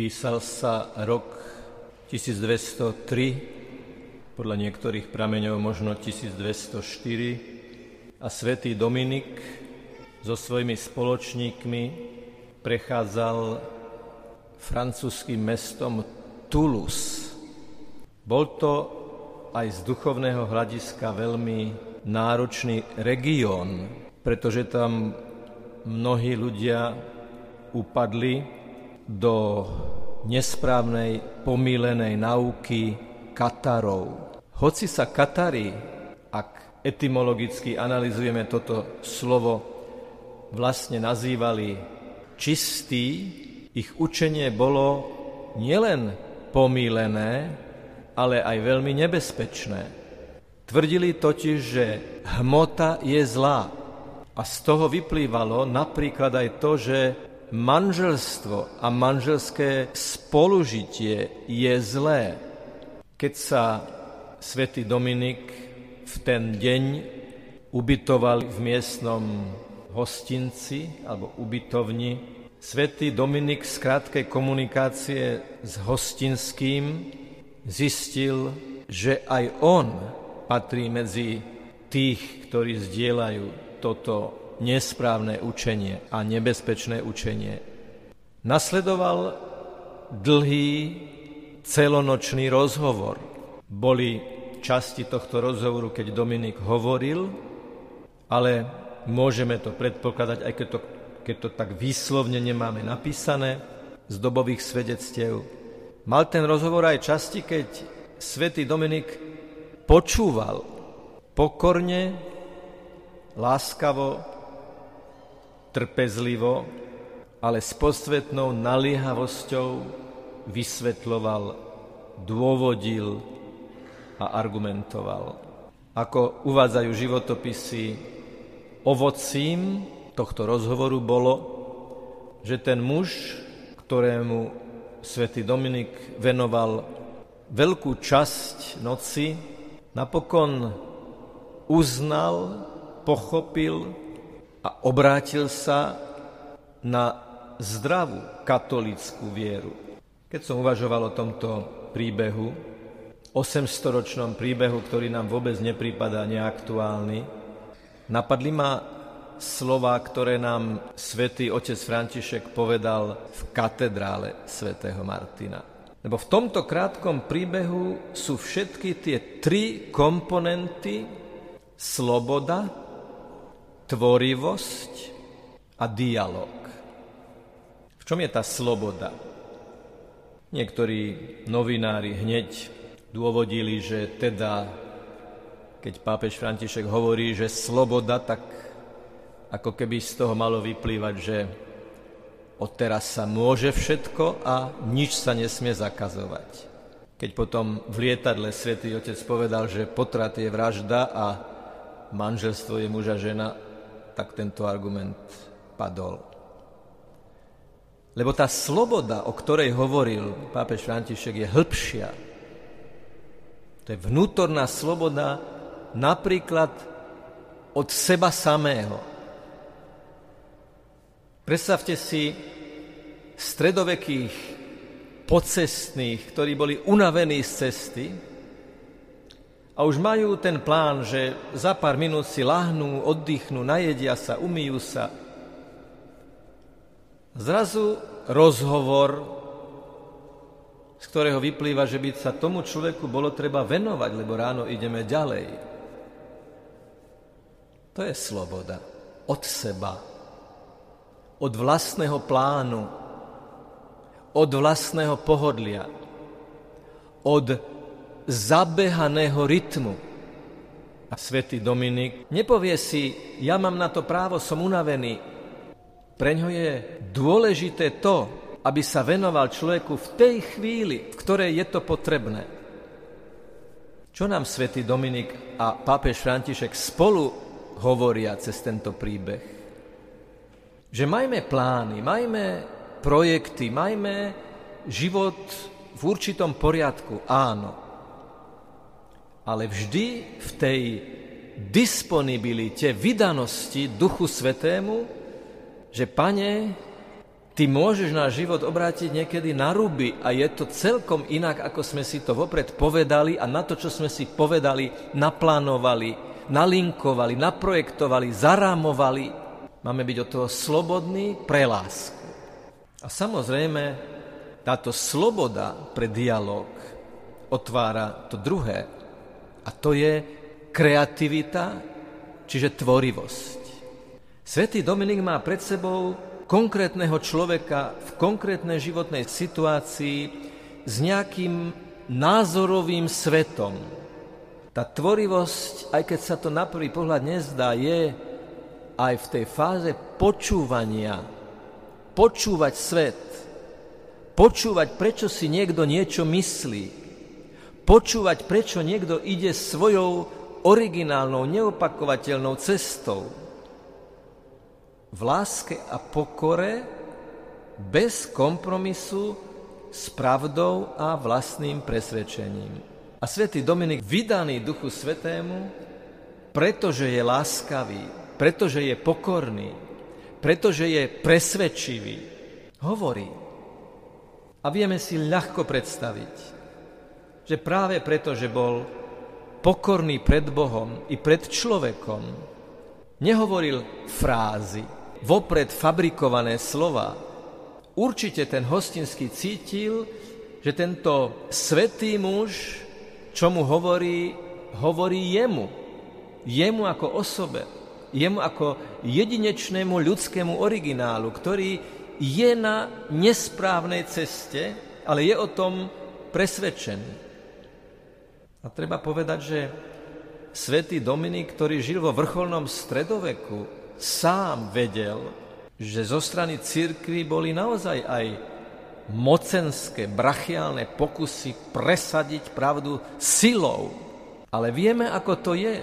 Písal sa rok 1203, podľa niektorých prameňov možno 1204 a svätý Dominik so svojimi spoločníkmi prechádzal francúzským mestom Toulouse. Bol to aj z duchovného hľadiska veľmi náročný región, pretože tam mnohí ľudia upadli do nesprávnej, pomílenej nauky Katarov. Hoci sa Katari, ak etymologicky analizujeme toto slovo, vlastne nazývali čistí, ich učenie bolo nielen pomílené, ale aj veľmi nebezpečné. Tvrdili totiž, že hmota je zlá. A z toho vyplývalo napríklad aj to, že manželstvo a manželské spolužitie je zlé. Keď sa svätý Dominik v ten deň ubytoval v miestnom hostinci alebo ubytovni, svätý Dominik z krátkej komunikácie s hostinským zistil, že aj on patrí medzi tých, ktorí zdieľajú toto nesprávne učenie a nebezpečné učenie. Nasledoval dlhý celonočný rozhovor. Boli časti tohto rozhovoru, keď Dominik hovoril, ale môžeme to predpokladať, aj keď to, keď to tak výslovne nemáme napísané, z dobových svedectiev. Mal ten rozhovor aj časti, keď svätý Dominik počúval pokorne, láskavo trpezlivo, ale s posvetnou naliehavosťou vysvetloval, dôvodil a argumentoval. Ako uvádzajú životopisy, ovocím tohto rozhovoru bolo, že ten muž, ktorému svätý Dominik venoval veľkú časť noci, napokon uznal, pochopil a obrátil sa na zdravú katolickú vieru. Keď som uvažoval o tomto príbehu, 800-ročnom príbehu, ktorý nám vôbec neprípada neaktuálny, napadli ma slova, ktoré nám svätý otec František povedal v katedrále svätého Martina. Lebo v tomto krátkom príbehu sú všetky tie tri komponenty sloboda, tvorivosť a dialog. V čom je tá sloboda? Niektorí novinári hneď dôvodili, že teda, keď pápež František hovorí, že sloboda, tak ako keby z toho malo vyplývať, že odteraz sa môže všetko a nič sa nesmie zakazovať. Keď potom v lietadle svätý Otec povedal, že potrat je vražda a manželstvo je muža žena, tak tento argument padol. Lebo tá sloboda, o ktorej hovoril pápež František, je hĺbšia. To je vnútorná sloboda napríklad od seba samého. Predstavte si stredovekých pocestných, ktorí boli unavení z cesty, a už majú ten plán, že za pár minút si lahnú, oddychnú, najedia sa, umýjú sa. Zrazu rozhovor, z ktorého vyplýva, že by sa tomu človeku bolo treba venovať, lebo ráno ideme ďalej. To je sloboda. Od seba. Od vlastného plánu. Od vlastného pohodlia. Od zabehaného rytmu. A svätý Dominik nepovie si, ja mám na to právo, som unavený. Preňho je dôležité to, aby sa venoval človeku v tej chvíli, v ktorej je to potrebné. Čo nám svätý Dominik a pápež František spolu hovoria cez tento príbeh? Že majme plány, majme projekty, majme život v určitom poriadku, áno ale vždy v tej disponibilite, vydanosti Duchu Svetému, že Pane, Ty môžeš náš život obrátiť niekedy na ruby a je to celkom inak, ako sme si to vopred povedali a na to, čo sme si povedali, naplánovali, nalinkovali, naprojektovali, zarámovali. Máme byť od toho slobodní pre lásku. A samozrejme, táto sloboda pre dialog otvára to druhé. A to je kreativita, čiže tvorivosť. Svetý Dominik má pred sebou konkrétneho človeka v konkrétnej životnej situácii s nejakým názorovým svetom. Tá tvorivosť, aj keď sa to na prvý pohľad nezdá, je aj v tej fáze počúvania. Počúvať svet. Počúvať, prečo si niekto niečo myslí. Počúvať, prečo niekto ide svojou originálnou, neopakovateľnou cestou v láske a pokore, bez kompromisu s pravdou a vlastným presvedčením. A svätý Dominik, vydaný Duchu Svetému, pretože je láskavý, pretože je pokorný, pretože je presvedčivý, hovorí. A vieme si ľahko predstaviť, že práve preto, že bol pokorný pred Bohom i pred človekom, nehovoril frázy, vopred fabrikované slova. Určite ten hostinský cítil, že tento svetý muž, čo mu hovorí, hovorí jemu. Jemu ako osobe. Jemu ako jedinečnému ľudskému originálu, ktorý je na nesprávnej ceste, ale je o tom presvedčený. A treba povedať, že svätý Dominik, ktorý žil vo vrcholnom stredoveku, sám vedel, že zo strany církvy boli naozaj aj mocenské, brachiálne pokusy presadiť pravdu silou. Ale vieme, ako to je.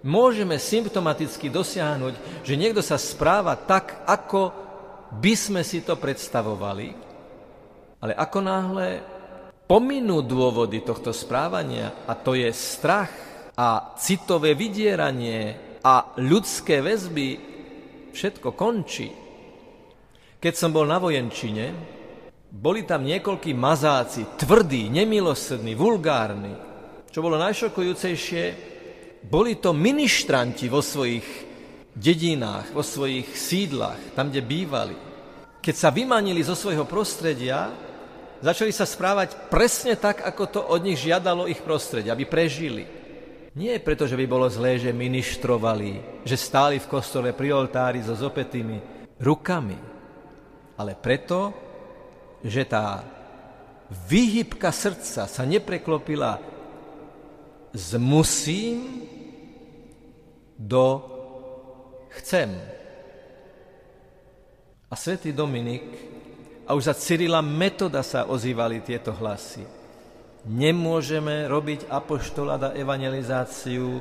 Môžeme symptomaticky dosiahnuť, že niekto sa správa tak, ako by sme si to predstavovali, ale ako náhle pominú dôvody tohto správania, a to je strach a citové vydieranie a ľudské väzby, všetko končí. Keď som bol na vojenčine, boli tam niekoľkí mazáci, tvrdí, nemilosrdní, vulgárni. Čo bolo najšokujúcejšie, boli to ministranti vo svojich dedinách, vo svojich sídlach, tam, kde bývali. Keď sa vymanili zo svojho prostredia, začali sa správať presne tak, ako to od nich žiadalo ich prostredie, aby prežili. Nie preto, že by bolo zlé, že ministrovali, že stáli v kostole pri oltári so zopetými rukami, ale preto, že tá výhybka srdca sa nepreklopila z musím do chcem. A svätý Dominik a už za Cyrila Metoda sa ozývali tieto hlasy nemôžeme robiť apoštolát a evangelizáciu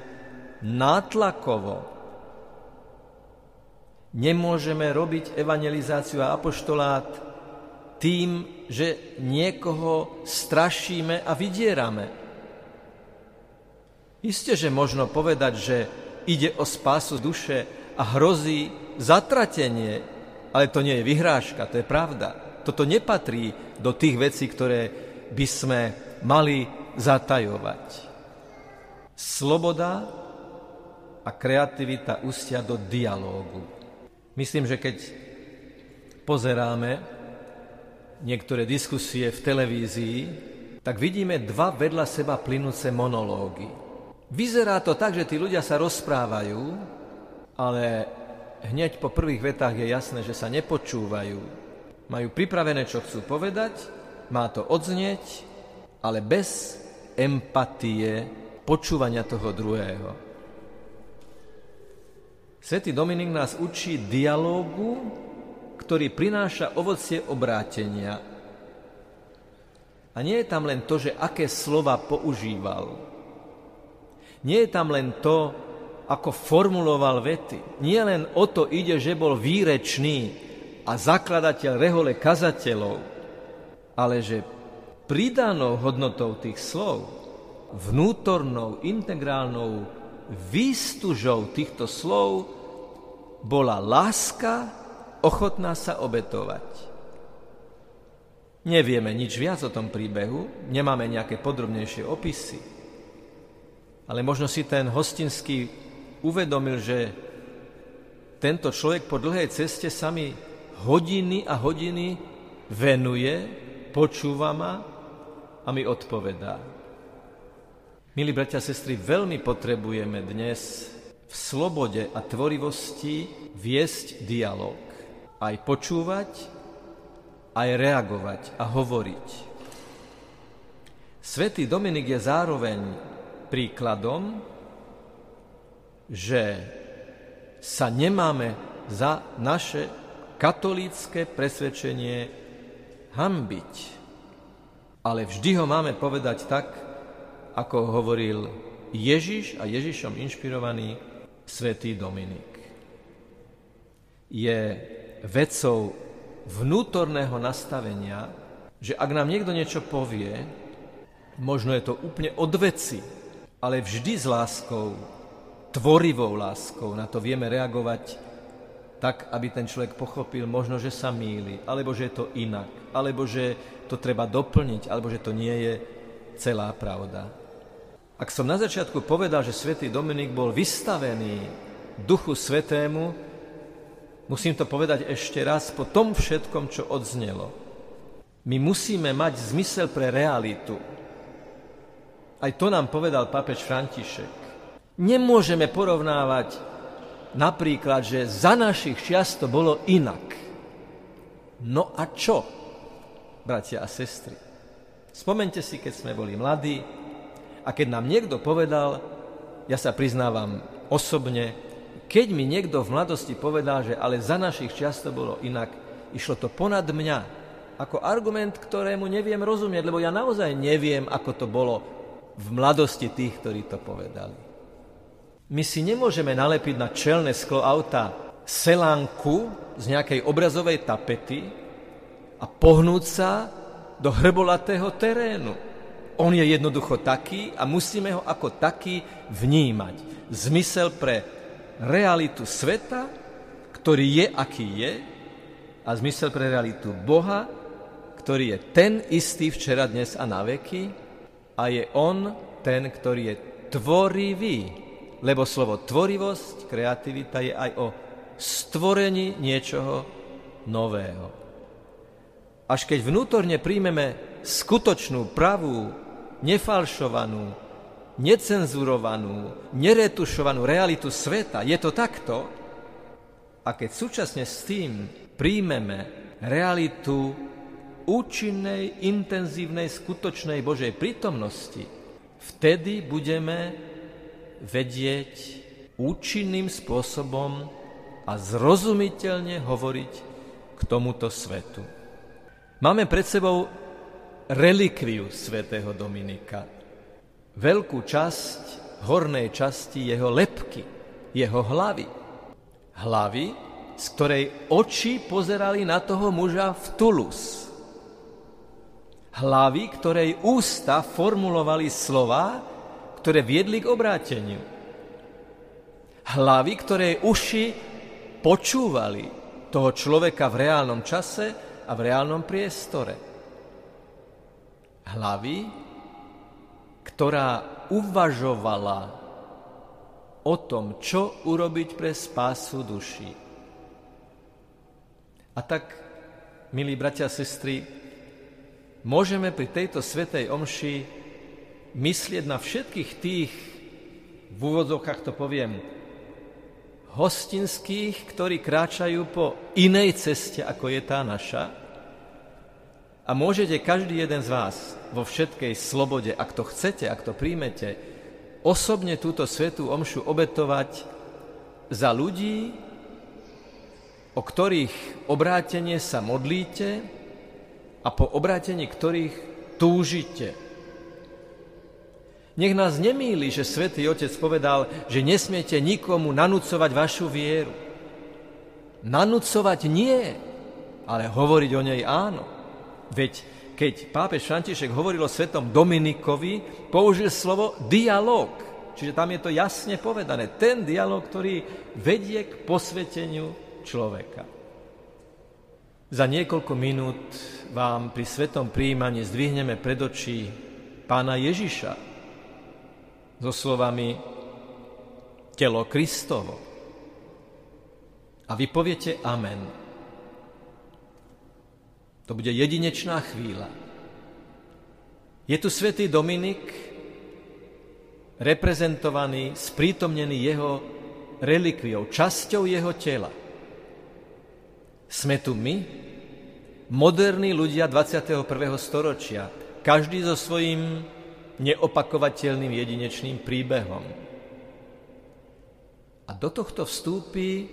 nátlakovo. Nemôžeme robiť evangelizáciu a apoštolát tým, že niekoho strašíme a vydierame. Isté, že možno povedať, že ide o spásu duše a hrozí zatratenie, ale to nie je vyhrážka, to je pravda. Toto nepatrí do tých vecí, ktoré by sme mali zatajovať. Sloboda a kreativita ustia do dialógu. Myslím, že keď pozeráme niektoré diskusie v televízii, tak vidíme dva vedľa seba plynúce monológy. Vyzerá to tak, že tí ľudia sa rozprávajú, ale hneď po prvých vetách je jasné, že sa nepočúvajú. Majú pripravené, čo chcú povedať, má to odznieť ale bez empatie počúvania toho druhého. Svetý Dominik nás učí dialógu, ktorý prináša ovocie obrátenia. A nie je tam len to, že aké slova používal. Nie je tam len to, ako formuloval vety. Nie len o to ide, že bol výrečný a zakladateľ rehole kazateľov, ale že pridanou hodnotou tých slov, vnútornou, integrálnou výstužou týchto slov bola láska ochotná sa obetovať. Nevieme nič viac o tom príbehu, nemáme nejaké podrobnejšie opisy, ale možno si ten hostinský uvedomil, že tento človek po dlhej ceste sa mi hodiny a hodiny venuje, počúva ma a mi odpovedá. Milí bratia a sestry, veľmi potrebujeme dnes v slobode a tvorivosti viesť dialog. Aj počúvať, aj reagovať a hovoriť. Svetý Dominik je zároveň príkladom, že sa nemáme za naše katolícke presvedčenie hambiť. Ale vždy ho máme povedať tak, ako hovoril Ježiš a Ježišom inšpirovaný svätý Dominik. Je vecou vnútorného nastavenia, že ak nám niekto niečo povie, možno je to úplne od veci, ale vždy s láskou, tvorivou láskou na to vieme reagovať tak, aby ten človek pochopil možno, že sa míli, alebo že je to inak, alebo že to treba doplniť, alebo že to nie je celá pravda. Ak som na začiatku povedal, že svätý Dominik bol vystavený Duchu Svetému, musím to povedať ešte raz po tom všetkom, čo odznelo. My musíme mať zmysel pre realitu. Aj to nám povedal papež František. Nemôžeme porovnávať napríklad, že za našich čiast to bolo inak. No a čo, bratia a sestry? Spomente si, keď sme boli mladí a keď nám niekto povedal, ja sa priznávam osobne, keď mi niekto v mladosti povedal, že ale za našich čiast to bolo inak, išlo to ponad mňa, ako argument, ktorému neviem rozumieť, lebo ja naozaj neviem, ako to bolo v mladosti tých, ktorí to povedali. My si nemôžeme nalepiť na čelné sklo auta selánku z nejakej obrazovej tapety a pohnúť sa do hrbolatého terénu. On je jednoducho taký a musíme ho ako taký vnímať. Zmysel pre realitu sveta, ktorý je, aký je, a zmysel pre realitu Boha, ktorý je ten istý včera, dnes a na veky, a je On ten, ktorý je tvorivý lebo slovo tvorivosť, kreativita je aj o stvorení niečoho nového. Až keď vnútorne príjmeme skutočnú, pravú, nefalšovanú, necenzurovanú, neretušovanú realitu sveta, je to takto, a keď súčasne s tým príjmeme realitu účinnej, intenzívnej, skutočnej Božej prítomnosti, vtedy budeme vedieť účinným spôsobom a zrozumiteľne hovoriť k tomuto svetu. Máme pred sebou relikviu svätého Dominika. Veľkú časť hornej časti jeho lepky, jeho hlavy. Hlavy, z ktorej oči pozerali na toho muža v Tulus. Hlavy, ktorej ústa formulovali slova, ktoré viedli k obráteniu. Hlavy, ktoré uši počúvali toho človeka v reálnom čase a v reálnom priestore. Hlavy, ktorá uvažovala o tom, čo urobiť pre spásu duší. A tak, milí bratia a sestry, môžeme pri tejto svetej omši myslieť na všetkých tých, v úvodzovkách to poviem, hostinských, ktorí kráčajú po inej ceste, ako je tá naša. A môžete každý jeden z vás vo všetkej slobode, ak to chcete, ak to príjmete, osobne túto svetú omšu obetovať za ľudí, o ktorých obrátenie sa modlíte a po obrátení ktorých túžite. Nech nás nemýli, že svätý Otec povedal, že nesmiete nikomu nanúcovať vašu vieru. Nanúcovať nie, ale hovoriť o nej áno. Veď keď pápež František hovoril o svetom Dominikovi, použil slovo dialog. Čiže tam je to jasne povedané. Ten dialog, ktorý vedie k posveteniu človeka. Za niekoľko minút vám pri svetom príjmaní zdvihneme pred očí pána Ježiša so slovami telo Kristovo. A vy poviete amen. To bude jedinečná chvíľa. Je tu svätý Dominik, reprezentovaný, sprítomnený jeho relikviou, časťou jeho tela. Sme tu my, moderní ľudia 21. storočia, každý so svojím neopakovateľným jedinečným príbehom. A do tohto vstúpi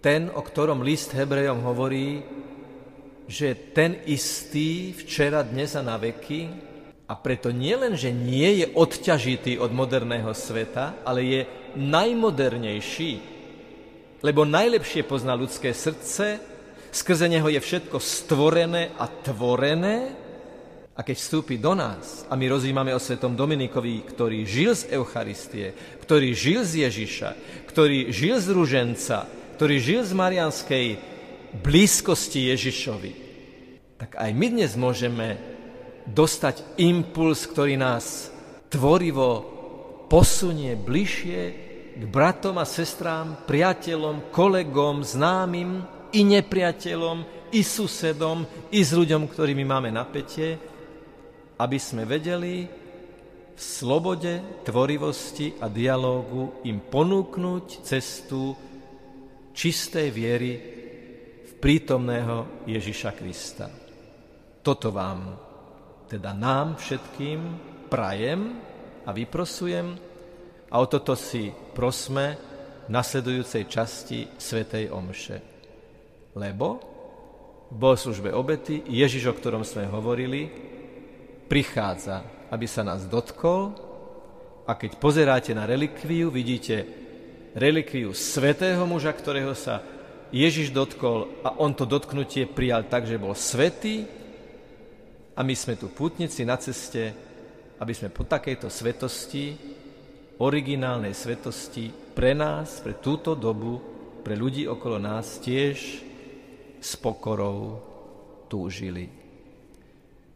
ten, o ktorom list Hebrejom hovorí, že ten istý včera, dnes a na veky a preto nielen, že nie je odťažitý od moderného sveta, ale je najmodernejší, lebo najlepšie pozná ľudské srdce, skrze neho je všetko stvorené a tvorené a keď vstúpi do nás a my rozímame o svetom Dominikovi, ktorý žil z Eucharistie, ktorý žil z Ježiša, ktorý žil z Ruženca, ktorý žil z Marianskej blízkosti Ježišovi, tak aj my dnes môžeme dostať impuls, ktorý nás tvorivo posunie bližšie k bratom a sestrám, priateľom, kolegom, známym i nepriateľom, i susedom, i s ľuďom, ktorými máme napätie, aby sme vedeli v slobode, tvorivosti a dialógu im ponúknuť cestu čistej viery v prítomného Ježiša Krista. Toto vám, teda nám všetkým, prajem a vyprosujem, a o toto si prosme v nasledujúcej časti Svetej Omše. Lebo v bohoslužbe obety Ježiš, o ktorom sme hovorili, prichádza, aby sa nás dotkol a keď pozeráte na relikviu, vidíte relikviu svetého muža, ktorého sa Ježiš dotkol a on to dotknutie prijal tak, že bol svetý a my sme tu pútnici na ceste, aby sme po takejto svetosti originálnej svetosti pre nás, pre túto dobu, pre ľudí okolo nás tiež s pokorou túžili.